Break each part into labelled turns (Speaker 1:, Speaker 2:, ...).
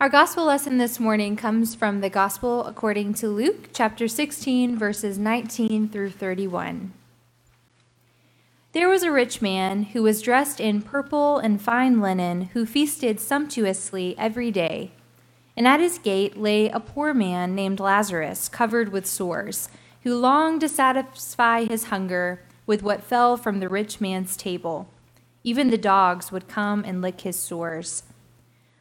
Speaker 1: Our gospel lesson this morning comes from the gospel according to Luke chapter 16, verses 19 through 31. There was a rich man who was dressed in purple and fine linen, who feasted sumptuously every day. And at his gate lay a poor man named Lazarus, covered with sores, who longed to satisfy his hunger with what fell from the rich man's table. Even the dogs would come and lick his sores.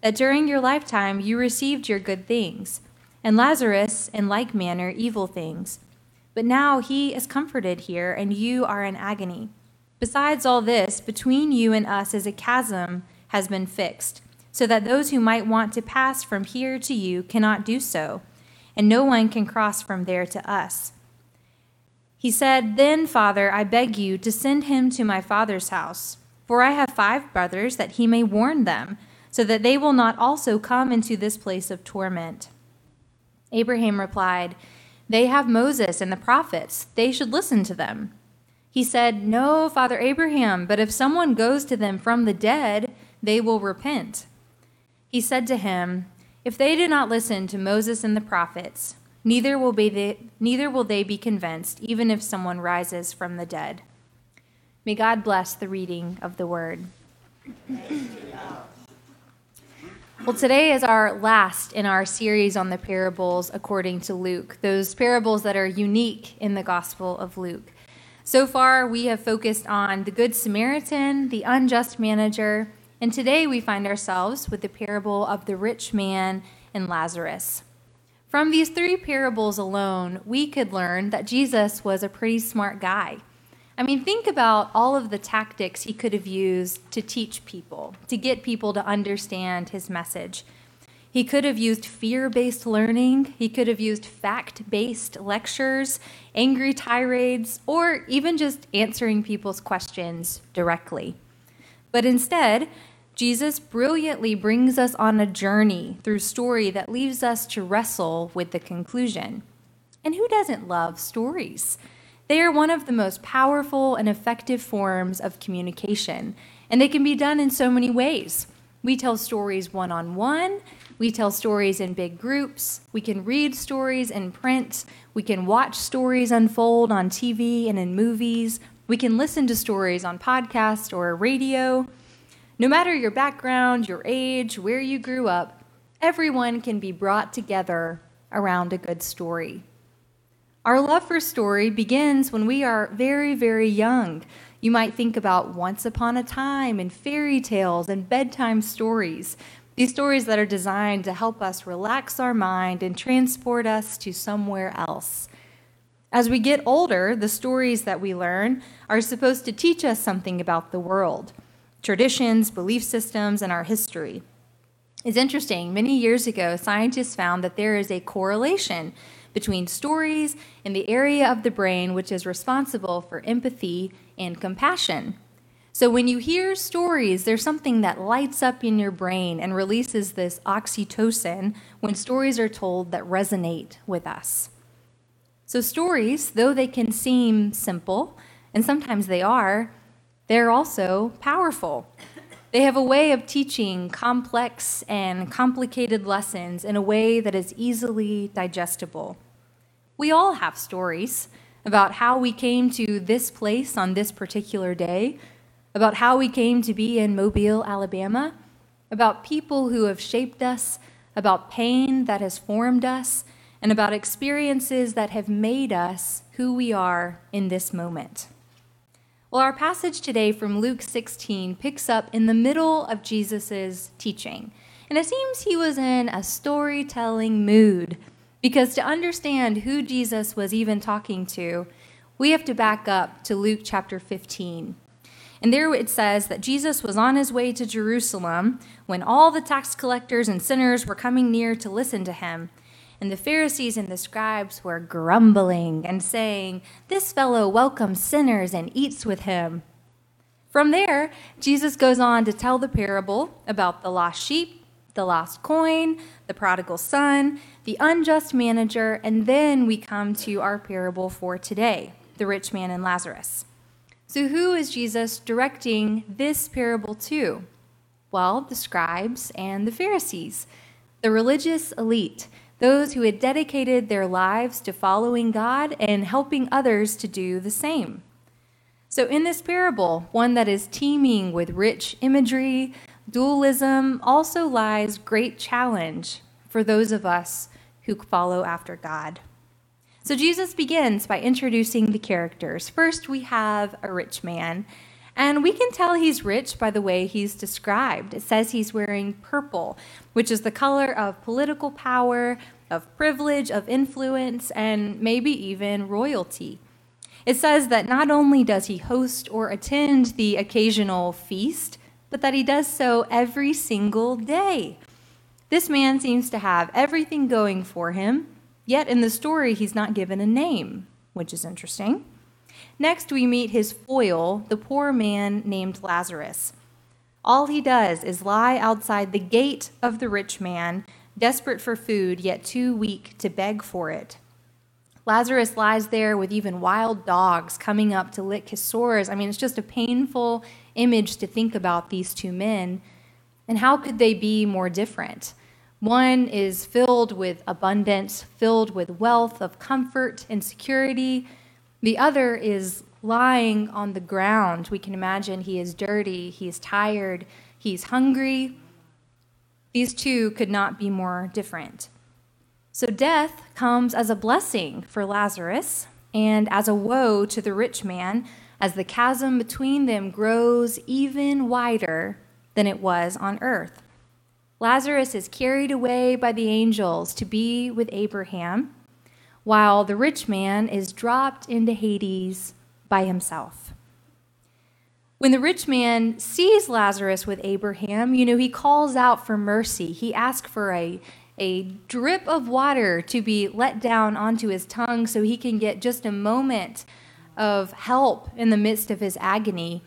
Speaker 1: that during your lifetime you received your good things, and Lazarus, in like manner, evil things. But now he is comforted here, and you are in agony. Besides all this, between you and us is a chasm has been fixed, so that those who might want to pass from here to you cannot do so, and no one can cross from there to us. He said, Then, Father, I beg you to send him to my father's house, for I have five brothers, that he may warn them so that they will not also come into this place of torment. Abraham replied, They have Moses and the prophets. They should listen to them. He said, No, Father Abraham, but if someone goes to them from the dead, they will repent. He said to him, If they do not listen to Moses and the prophets, neither will, be neither will they be convinced, even if someone rises from the dead. May God bless the reading of the word. Well, today is our last in our series on the parables according to Luke, those parables that are unique in the Gospel of Luke. So far, we have focused on the Good Samaritan, the unjust manager, and today we find ourselves with the parable of the rich man and Lazarus. From these three parables alone, we could learn that Jesus was a pretty smart guy. I mean, think about all of the tactics he could have used to teach people, to get people to understand his message. He could have used fear based learning, he could have used fact based lectures, angry tirades, or even just answering people's questions directly. But instead, Jesus brilliantly brings us on a journey through story that leaves us to wrestle with the conclusion. And who doesn't love stories? They are one of the most powerful and effective forms of communication, and they can be done in so many ways. We tell stories one on one, we tell stories in big groups, we can read stories in print, we can watch stories unfold on TV and in movies, we can listen to stories on podcast or radio. No matter your background, your age, where you grew up, everyone can be brought together around a good story. Our love for story begins when we are very, very young. You might think about once upon a time and fairy tales and bedtime stories. These stories that are designed to help us relax our mind and transport us to somewhere else. As we get older, the stories that we learn are supposed to teach us something about the world, traditions, belief systems, and our history. It's interesting, many years ago, scientists found that there is a correlation between stories and the area of the brain which is responsible for empathy and compassion. So, when you hear stories, there's something that lights up in your brain and releases this oxytocin when stories are told that resonate with us. So, stories, though they can seem simple, and sometimes they are, they're also powerful. They have a way of teaching complex and complicated lessons in a way that is easily digestible. We all have stories about how we came to this place on this particular day, about how we came to be in Mobile, Alabama, about people who have shaped us, about pain that has formed us, and about experiences that have made us who we are in this moment. Well, our passage today from Luke 16 picks up in the middle of Jesus' teaching. And it seems he was in a storytelling mood because to understand who Jesus was even talking to, we have to back up to Luke chapter 15. And there it says that Jesus was on his way to Jerusalem when all the tax collectors and sinners were coming near to listen to him. And the Pharisees and the scribes were grumbling and saying, This fellow welcomes sinners and eats with him. From there, Jesus goes on to tell the parable about the lost sheep, the lost coin, the prodigal son, the unjust manager, and then we come to our parable for today the rich man and Lazarus. So, who is Jesus directing this parable to? Well, the scribes and the Pharisees, the religious elite those who had dedicated their lives to following God and helping others to do the same. So, in this parable, one that is teeming with rich imagery, dualism, also lies great challenge for those of us who follow after God. So, Jesus begins by introducing the characters. First, we have a rich man, and we can tell he's rich by the way he's described. It says he's wearing purple, which is the color of political power, of privilege, of influence, and maybe even royalty. It says that not only does he host or attend the occasional feast, but that he does so every single day. This man seems to have everything going for him, yet in the story, he's not given a name, which is interesting. Next, we meet his foil, the poor man named Lazarus. All he does is lie outside the gate of the rich man, desperate for food, yet too weak to beg for it. Lazarus lies there with even wild dogs coming up to lick his sores. I mean, it's just a painful image to think about these two men. And how could they be more different? One is filled with abundance, filled with wealth of comfort and security. The other is lying on the ground. We can imagine he is dirty, he's tired, he's hungry. These two could not be more different. So death comes as a blessing for Lazarus and as a woe to the rich man as the chasm between them grows even wider than it was on earth. Lazarus is carried away by the angels to be with Abraham while the rich man is dropped into Hades by himself. When the rich man sees Lazarus with Abraham, you know, he calls out for mercy. He asks for a, a drip of water to be let down onto his tongue so he can get just a moment of help in the midst of his agony.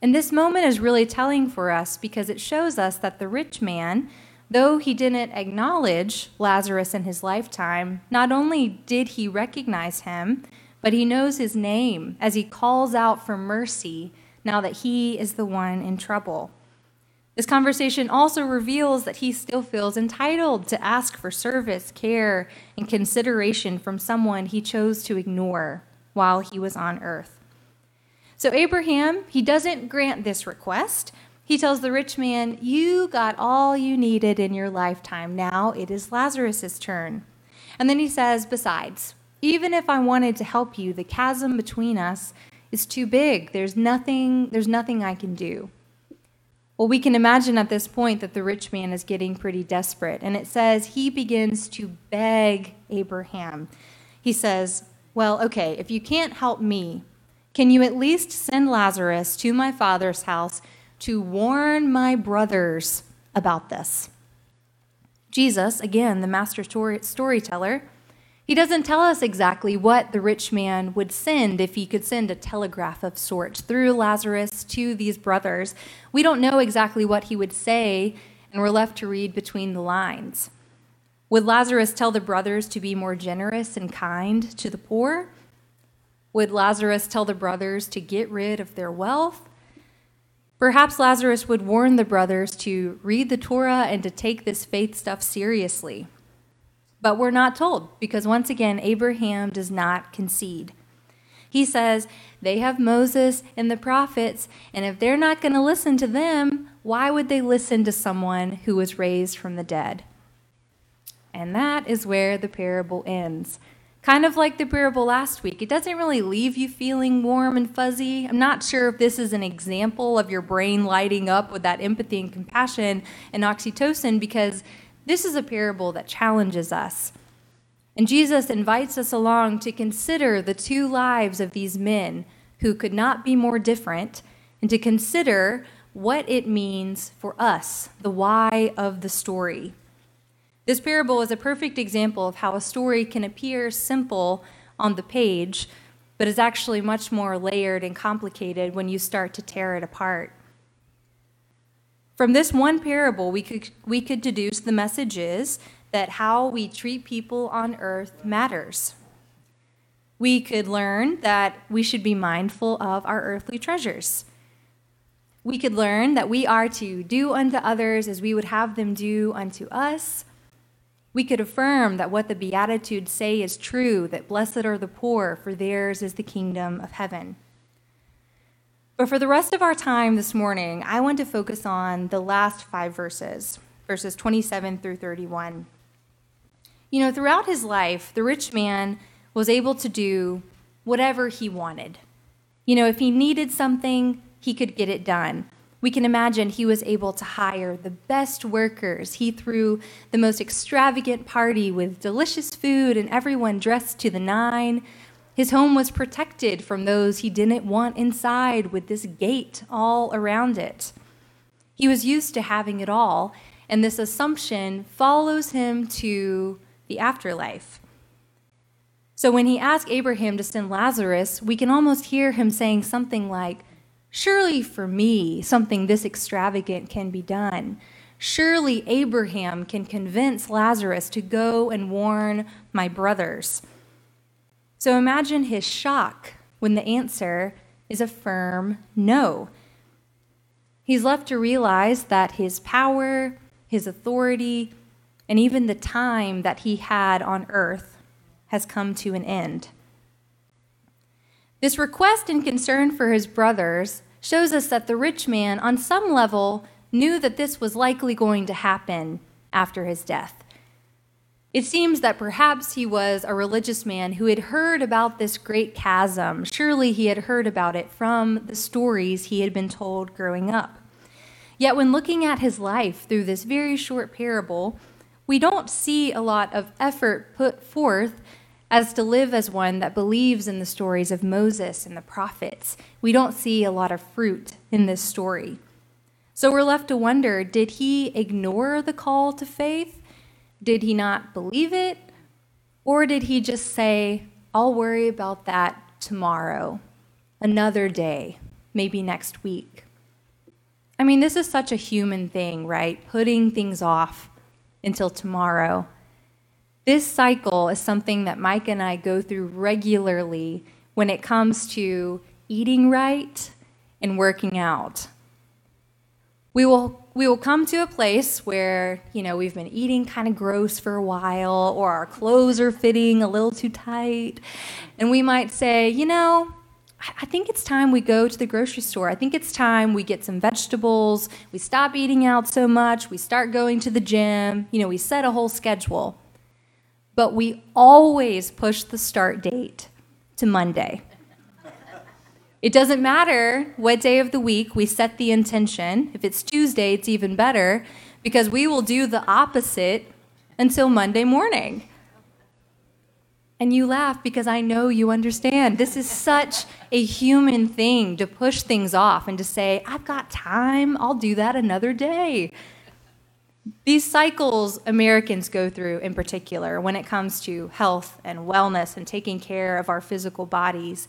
Speaker 1: And this moment is really telling for us because it shows us that the rich man Though he didn't acknowledge Lazarus in his lifetime, not only did he recognize him, but he knows his name as he calls out for mercy now that he is the one in trouble. This conversation also reveals that he still feels entitled to ask for service, care, and consideration from someone he chose to ignore while he was on earth. So, Abraham, he doesn't grant this request, he tells the rich man, You got all you needed in your lifetime. Now it is Lazarus' turn. And then he says, Besides, even if I wanted to help you, the chasm between us is too big. There's nothing, there's nothing I can do. Well, we can imagine at this point that the rich man is getting pretty desperate. And it says he begins to beg Abraham. He says, Well, okay, if you can't help me, can you at least send Lazarus to my father's house to warn my brothers about this. Jesus, again, the master story- storyteller, he doesn't tell us exactly what the rich man would send if he could send a telegraph of sorts through Lazarus to these brothers. We don't know exactly what he would say, and we're left to read between the lines. Would Lazarus tell the brothers to be more generous and kind to the poor? Would Lazarus tell the brothers to get rid of their wealth? Perhaps Lazarus would warn the brothers to read the Torah and to take this faith stuff seriously. But we're not told because, once again, Abraham does not concede. He says they have Moses and the prophets, and if they're not going to listen to them, why would they listen to someone who was raised from the dead? And that is where the parable ends. Kind of like the parable last week, it doesn't really leave you feeling warm and fuzzy. I'm not sure if this is an example of your brain lighting up with that empathy and compassion and oxytocin because this is a parable that challenges us. And Jesus invites us along to consider the two lives of these men who could not be more different and to consider what it means for us, the why of the story. This parable is a perfect example of how a story can appear simple on the page, but is actually much more layered and complicated when you start to tear it apart. From this one parable, we could, we could deduce the message is that how we treat people on earth matters. We could learn that we should be mindful of our earthly treasures. We could learn that we are to do unto others as we would have them do unto us. We could affirm that what the Beatitudes say is true, that blessed are the poor, for theirs is the kingdom of heaven. But for the rest of our time this morning, I want to focus on the last five verses, verses 27 through 31. You know, throughout his life, the rich man was able to do whatever he wanted. You know, if he needed something, he could get it done. We can imagine he was able to hire the best workers. He threw the most extravagant party with delicious food and everyone dressed to the nine. His home was protected from those he didn't want inside with this gate all around it. He was used to having it all, and this assumption follows him to the afterlife. So when he asked Abraham to send Lazarus, we can almost hear him saying something like, Surely for me, something this extravagant can be done. Surely Abraham can convince Lazarus to go and warn my brothers. So imagine his shock when the answer is a firm no. He's left to realize that his power, his authority, and even the time that he had on earth has come to an end. This request and concern for his brothers shows us that the rich man, on some level, knew that this was likely going to happen after his death. It seems that perhaps he was a religious man who had heard about this great chasm. Surely he had heard about it from the stories he had been told growing up. Yet, when looking at his life through this very short parable, we don't see a lot of effort put forth as to live as one that believes in the stories of Moses and the prophets. We don't see a lot of fruit in this story. So we're left to wonder did he ignore the call to faith? Did he not believe it? Or did he just say, I'll worry about that tomorrow, another day, maybe next week? I mean, this is such a human thing, right? Putting things off until tomorrow. This cycle is something that Mike and I go through regularly when it comes to eating right and working out. We will we will come to a place where, you know, we've been eating kind of gross for a while or our clothes are fitting a little too tight, and we might say, you know, I think it's time we go to the grocery store. I think it's time we get some vegetables. We stop eating out so much. We start going to the gym. You know, we set a whole schedule. But we always push the start date to Monday. It doesn't matter what day of the week we set the intention. If it's Tuesday, it's even better because we will do the opposite until Monday morning. And you laugh because I know you understand. This is such a human thing to push things off and to say, I've got time, I'll do that another day. These cycles Americans go through in particular when it comes to health and wellness and taking care of our physical bodies.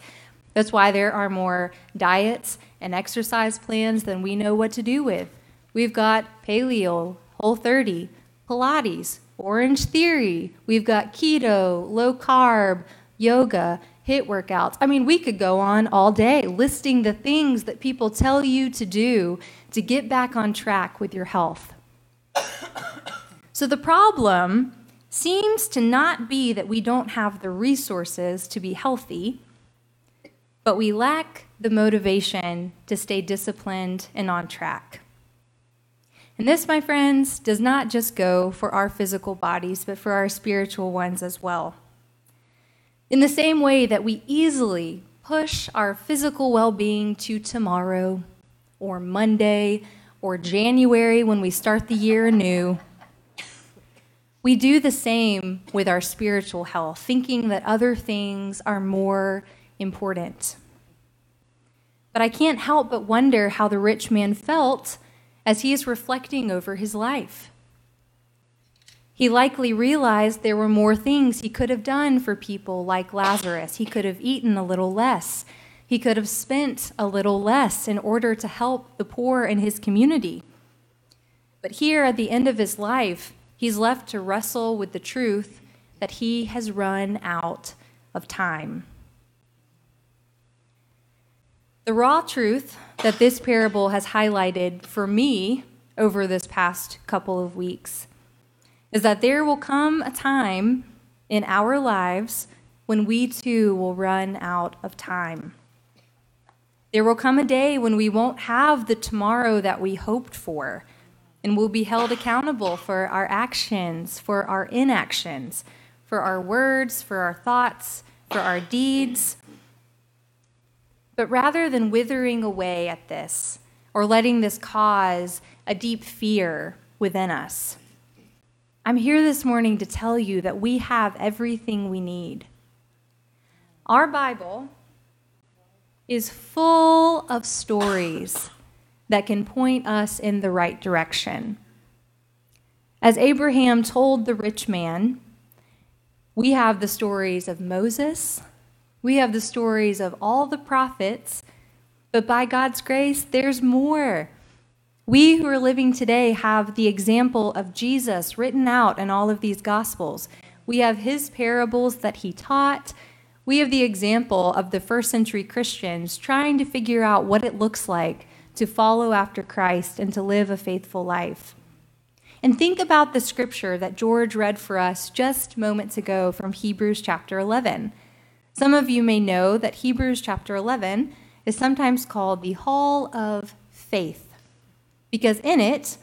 Speaker 1: That's why there are more diets and exercise plans than we know what to do with. We've got paleo, whole 30, Pilates, Orange Theory, we've got keto, low carb, yoga, HIIT workouts. I mean, we could go on all day listing the things that people tell you to do to get back on track with your health. So the problem seems to not be that we don't have the resources to be healthy, but we lack the motivation to stay disciplined and on track. And this, my friends, does not just go for our physical bodies, but for our spiritual ones as well. In the same way that we easily push our physical well being to tomorrow or Monday or January when we start the year anew, we do the same with our spiritual health, thinking that other things are more important. But I can't help but wonder how the rich man felt as he is reflecting over his life. He likely realized there were more things he could have done for people like Lazarus. He could have eaten a little less. He could have spent a little less in order to help the poor in his community. But here at the end of his life, he's left to wrestle with the truth that he has run out of time. The raw truth that this parable has highlighted for me over this past couple of weeks is that there will come a time in our lives when we too will run out of time. There will come a day when we won't have the tomorrow that we hoped for, and we'll be held accountable for our actions, for our inactions, for our words, for our thoughts, for our deeds. But rather than withering away at this or letting this cause a deep fear within us, I'm here this morning to tell you that we have everything we need. Our Bible is full of stories that can point us in the right direction. As Abraham told the rich man, we have the stories of Moses, we have the stories of all the prophets, but by God's grace, there's more. We who are living today have the example of Jesus written out in all of these Gospels. We have his parables that he taught. We have the example of the first century Christians trying to figure out what it looks like to follow after Christ and to live a faithful life. And think about the scripture that George read for us just moments ago from Hebrews chapter 11. Some of you may know that Hebrews chapter 11 is sometimes called the Hall of Faith because in it,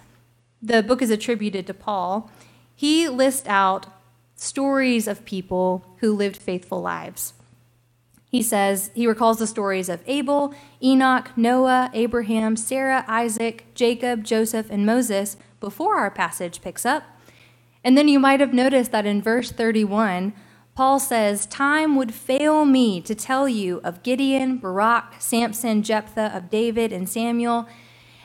Speaker 1: the book is attributed to Paul. He lists out stories of people who lived faithful lives. He says, he recalls the stories of Abel, Enoch, Noah, Abraham, Sarah, Isaac, Jacob, Joseph, and Moses before our passage picks up. And then you might have noticed that in verse 31, Paul says, Time would fail me to tell you of Gideon, Barak, Samson, Jephthah, of David, and Samuel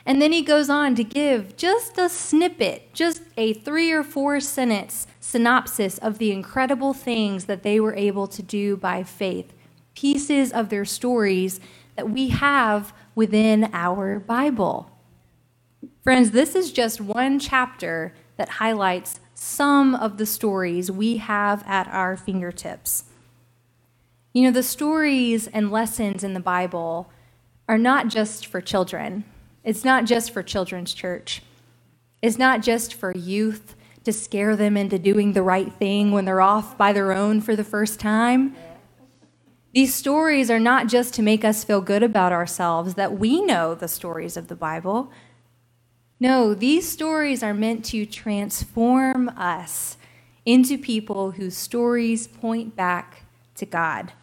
Speaker 1: and then he goes on to give just a snippet, just a three or four sentence synopsis of the incredible things that they were able to do by faith, pieces of their stories that we have within our Bible. Friends, this is just one chapter that highlights some of the stories we have at our fingertips. You know, the stories and lessons in the Bible are not just for children. It's not just for children's church. It's not just for youth to scare them into doing the right thing when they're off by their own for the first time. These stories are not just to make us feel good about ourselves, that we know the stories of the Bible. No, these stories are meant to transform us into people whose stories point back to God.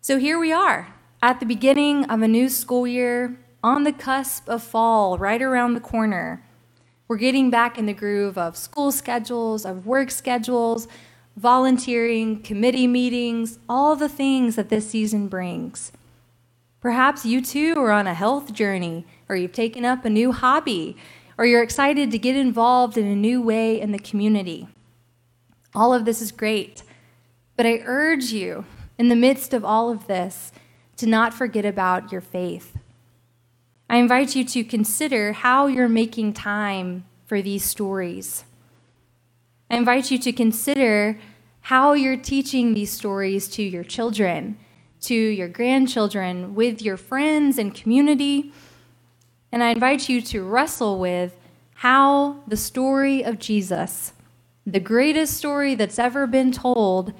Speaker 1: So here we are at the beginning of a new school year, on the cusp of fall, right around the corner. We're getting back in the groove of school schedules, of work schedules, volunteering, committee meetings, all the things that this season brings. Perhaps you too are on a health journey, or you've taken up a new hobby, or you're excited to get involved in a new way in the community. All of this is great, but I urge you, in the midst of all of this, to not forget about your faith. I invite you to consider how you're making time for these stories. I invite you to consider how you're teaching these stories to your children, to your grandchildren, with your friends and community. And I invite you to wrestle with how the story of Jesus, the greatest story that's ever been told,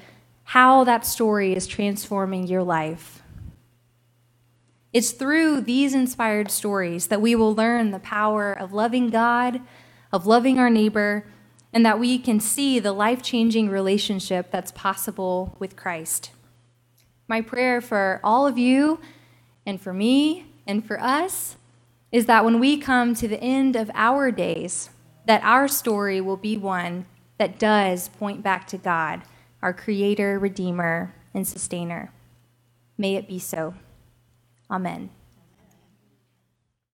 Speaker 1: how that story is transforming your life. It's through these inspired stories that we will learn the power of loving God, of loving our neighbor, and that we can see the life changing relationship that's possible with Christ. My prayer for all of you and for me and for us is that when we come to the end of our days, that our story will be one that does point back to God, our creator, redeemer, and sustainer. May it be so. Amen.